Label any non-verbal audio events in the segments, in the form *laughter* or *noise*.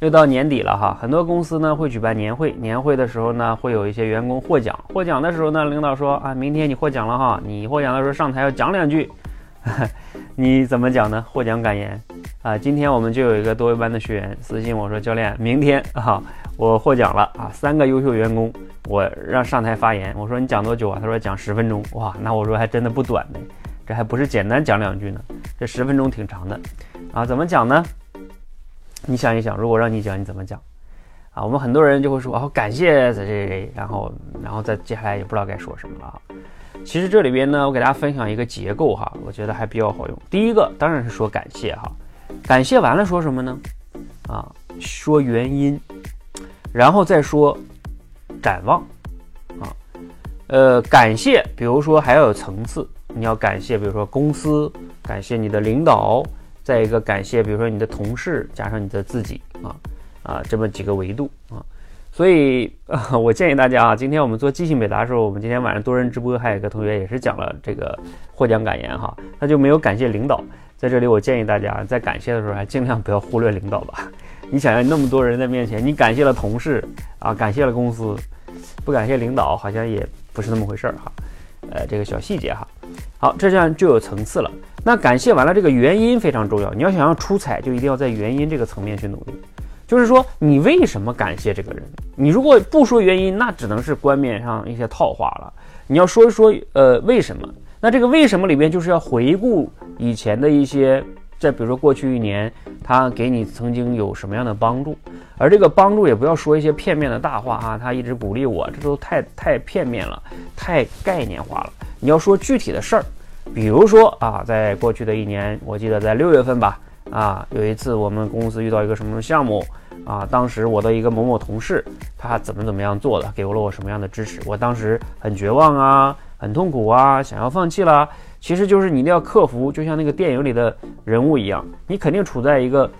又到年底了哈，很多公司呢会举办年会，年会的时候呢会有一些员工获奖，获奖的时候呢，领导说啊，明天你获奖了哈，你获奖的时候上台要讲两句，*laughs* 你怎么讲呢？获奖感言啊，今天我们就有一个多维班的学员私信我说，教练，明天啊我获奖了啊，三个优秀员工我让上台发言，我说你讲多久啊？他说讲十分钟，哇，那我说还真的不短呢，这还不是简单讲两句呢，这十分钟挺长的啊，怎么讲呢？你想一想，如果让你讲，你怎么讲？啊，我们很多人就会说，哦，感谢谁谁谁，然后，然后再接下来也不知道该说什么了啊。其实这里边呢，我给大家分享一个结构哈，我觉得还比较好用。第一个当然是说感谢哈，感谢完了说什么呢？啊，说原因，然后再说展望啊。呃，感谢，比如说还要有层次，你要感谢，比如说公司，感谢你的领导。再一个感谢，比如说你的同事，加上你的自己啊啊，这么几个维度啊，所以 *laughs* 我建议大家啊，今天我们做即兴表达的时候，我们今天晚上多人直播，还有一个同学也是讲了这个获奖感言哈，他就没有感谢领导，在这里我建议大家在感谢的时候，还尽量不要忽略领导吧。*laughs* 你想想那么多人在面前，你感谢了同事啊，感谢了公司，不感谢领导，好像也不是那么回事儿哈。呃，这个小细节哈，好，这样就有层次了。那感谢完了，这个原因非常重要。你要想要出彩，就一定要在原因这个层面去努力。就是说，你为什么感谢这个人？你如果不说原因，那只能是冠冕上一些套话了。你要说一说，呃，为什么？那这个为什么里面就是要回顾以前的一些，再比如说过去一年，他给你曾经有什么样的帮助。而这个帮助也不要说一些片面的大话啊，他一直鼓励我，这都太太片面了，太概念化了。你要说具体的事儿。比如说啊，在过去的一年，我记得在六月份吧，啊，有一次我们公司遇到一个什么项目，啊，当时我的一个某某同事，他怎么怎么样做的，给了我什么样的支持，我当时很绝望啊，很痛苦啊，想要放弃了。其实就是你一定要克服，就像那个电影里的人物一样，你肯定处在一个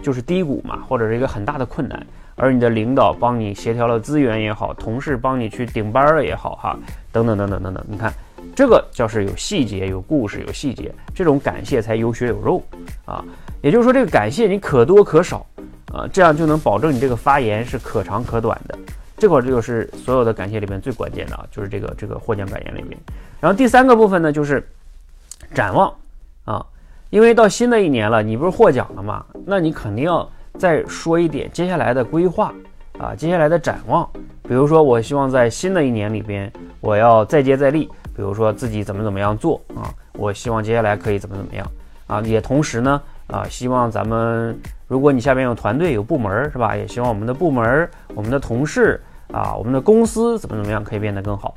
就是低谷嘛，或者是一个很大的困难，而你的领导帮你协调了资源也好，同事帮你去顶班了也好，哈，等等等等等等，你看。这个叫是有细节、有故事、有细节，这种感谢才有血有肉啊。也就是说，这个感谢你可多可少啊，这样就能保证你这个发言是可长可短的。这块这个是所有的感谢里面最关键的啊，就是这个这个获奖感言里面。然后第三个部分呢，就是展望啊，因为到新的一年了，你不是获奖了吗？那你肯定要再说一点接下来的规划啊，接下来的展望。比如说，我希望在新的一年里边，我要再接再厉。比如说自己怎么怎么样做啊，我希望接下来可以怎么怎么样啊，也同时呢啊，希望咱们如果你下边有团队有部门是吧，也希望我们的部门、我们的同事啊、我们的公司怎么怎么样可以变得更好，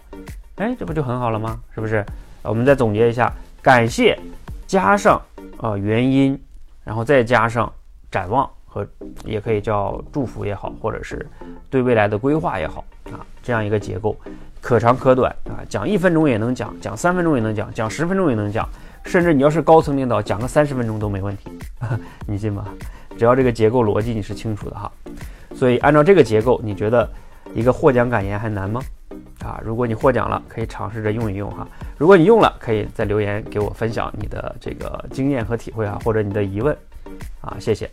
哎，这不就很好了吗？是不是？我们再总结一下，感谢加上啊原因，然后再加上展望和也可以叫祝福也好，或者是对未来的规划也好啊，这样一个结构。可长可短啊，讲一分钟也能讲，讲三分钟也能讲，讲十分钟也能讲，甚至你要是高层领导，讲个三十分钟都没问题，*laughs* 你信吗？只要这个结构逻辑你是清楚的哈。所以按照这个结构，你觉得一个获奖感言还难吗？啊，如果你获奖了，可以尝试着用一用哈。如果你用了，可以在留言给我分享你的这个经验和体会啊，或者你的疑问啊，谢谢。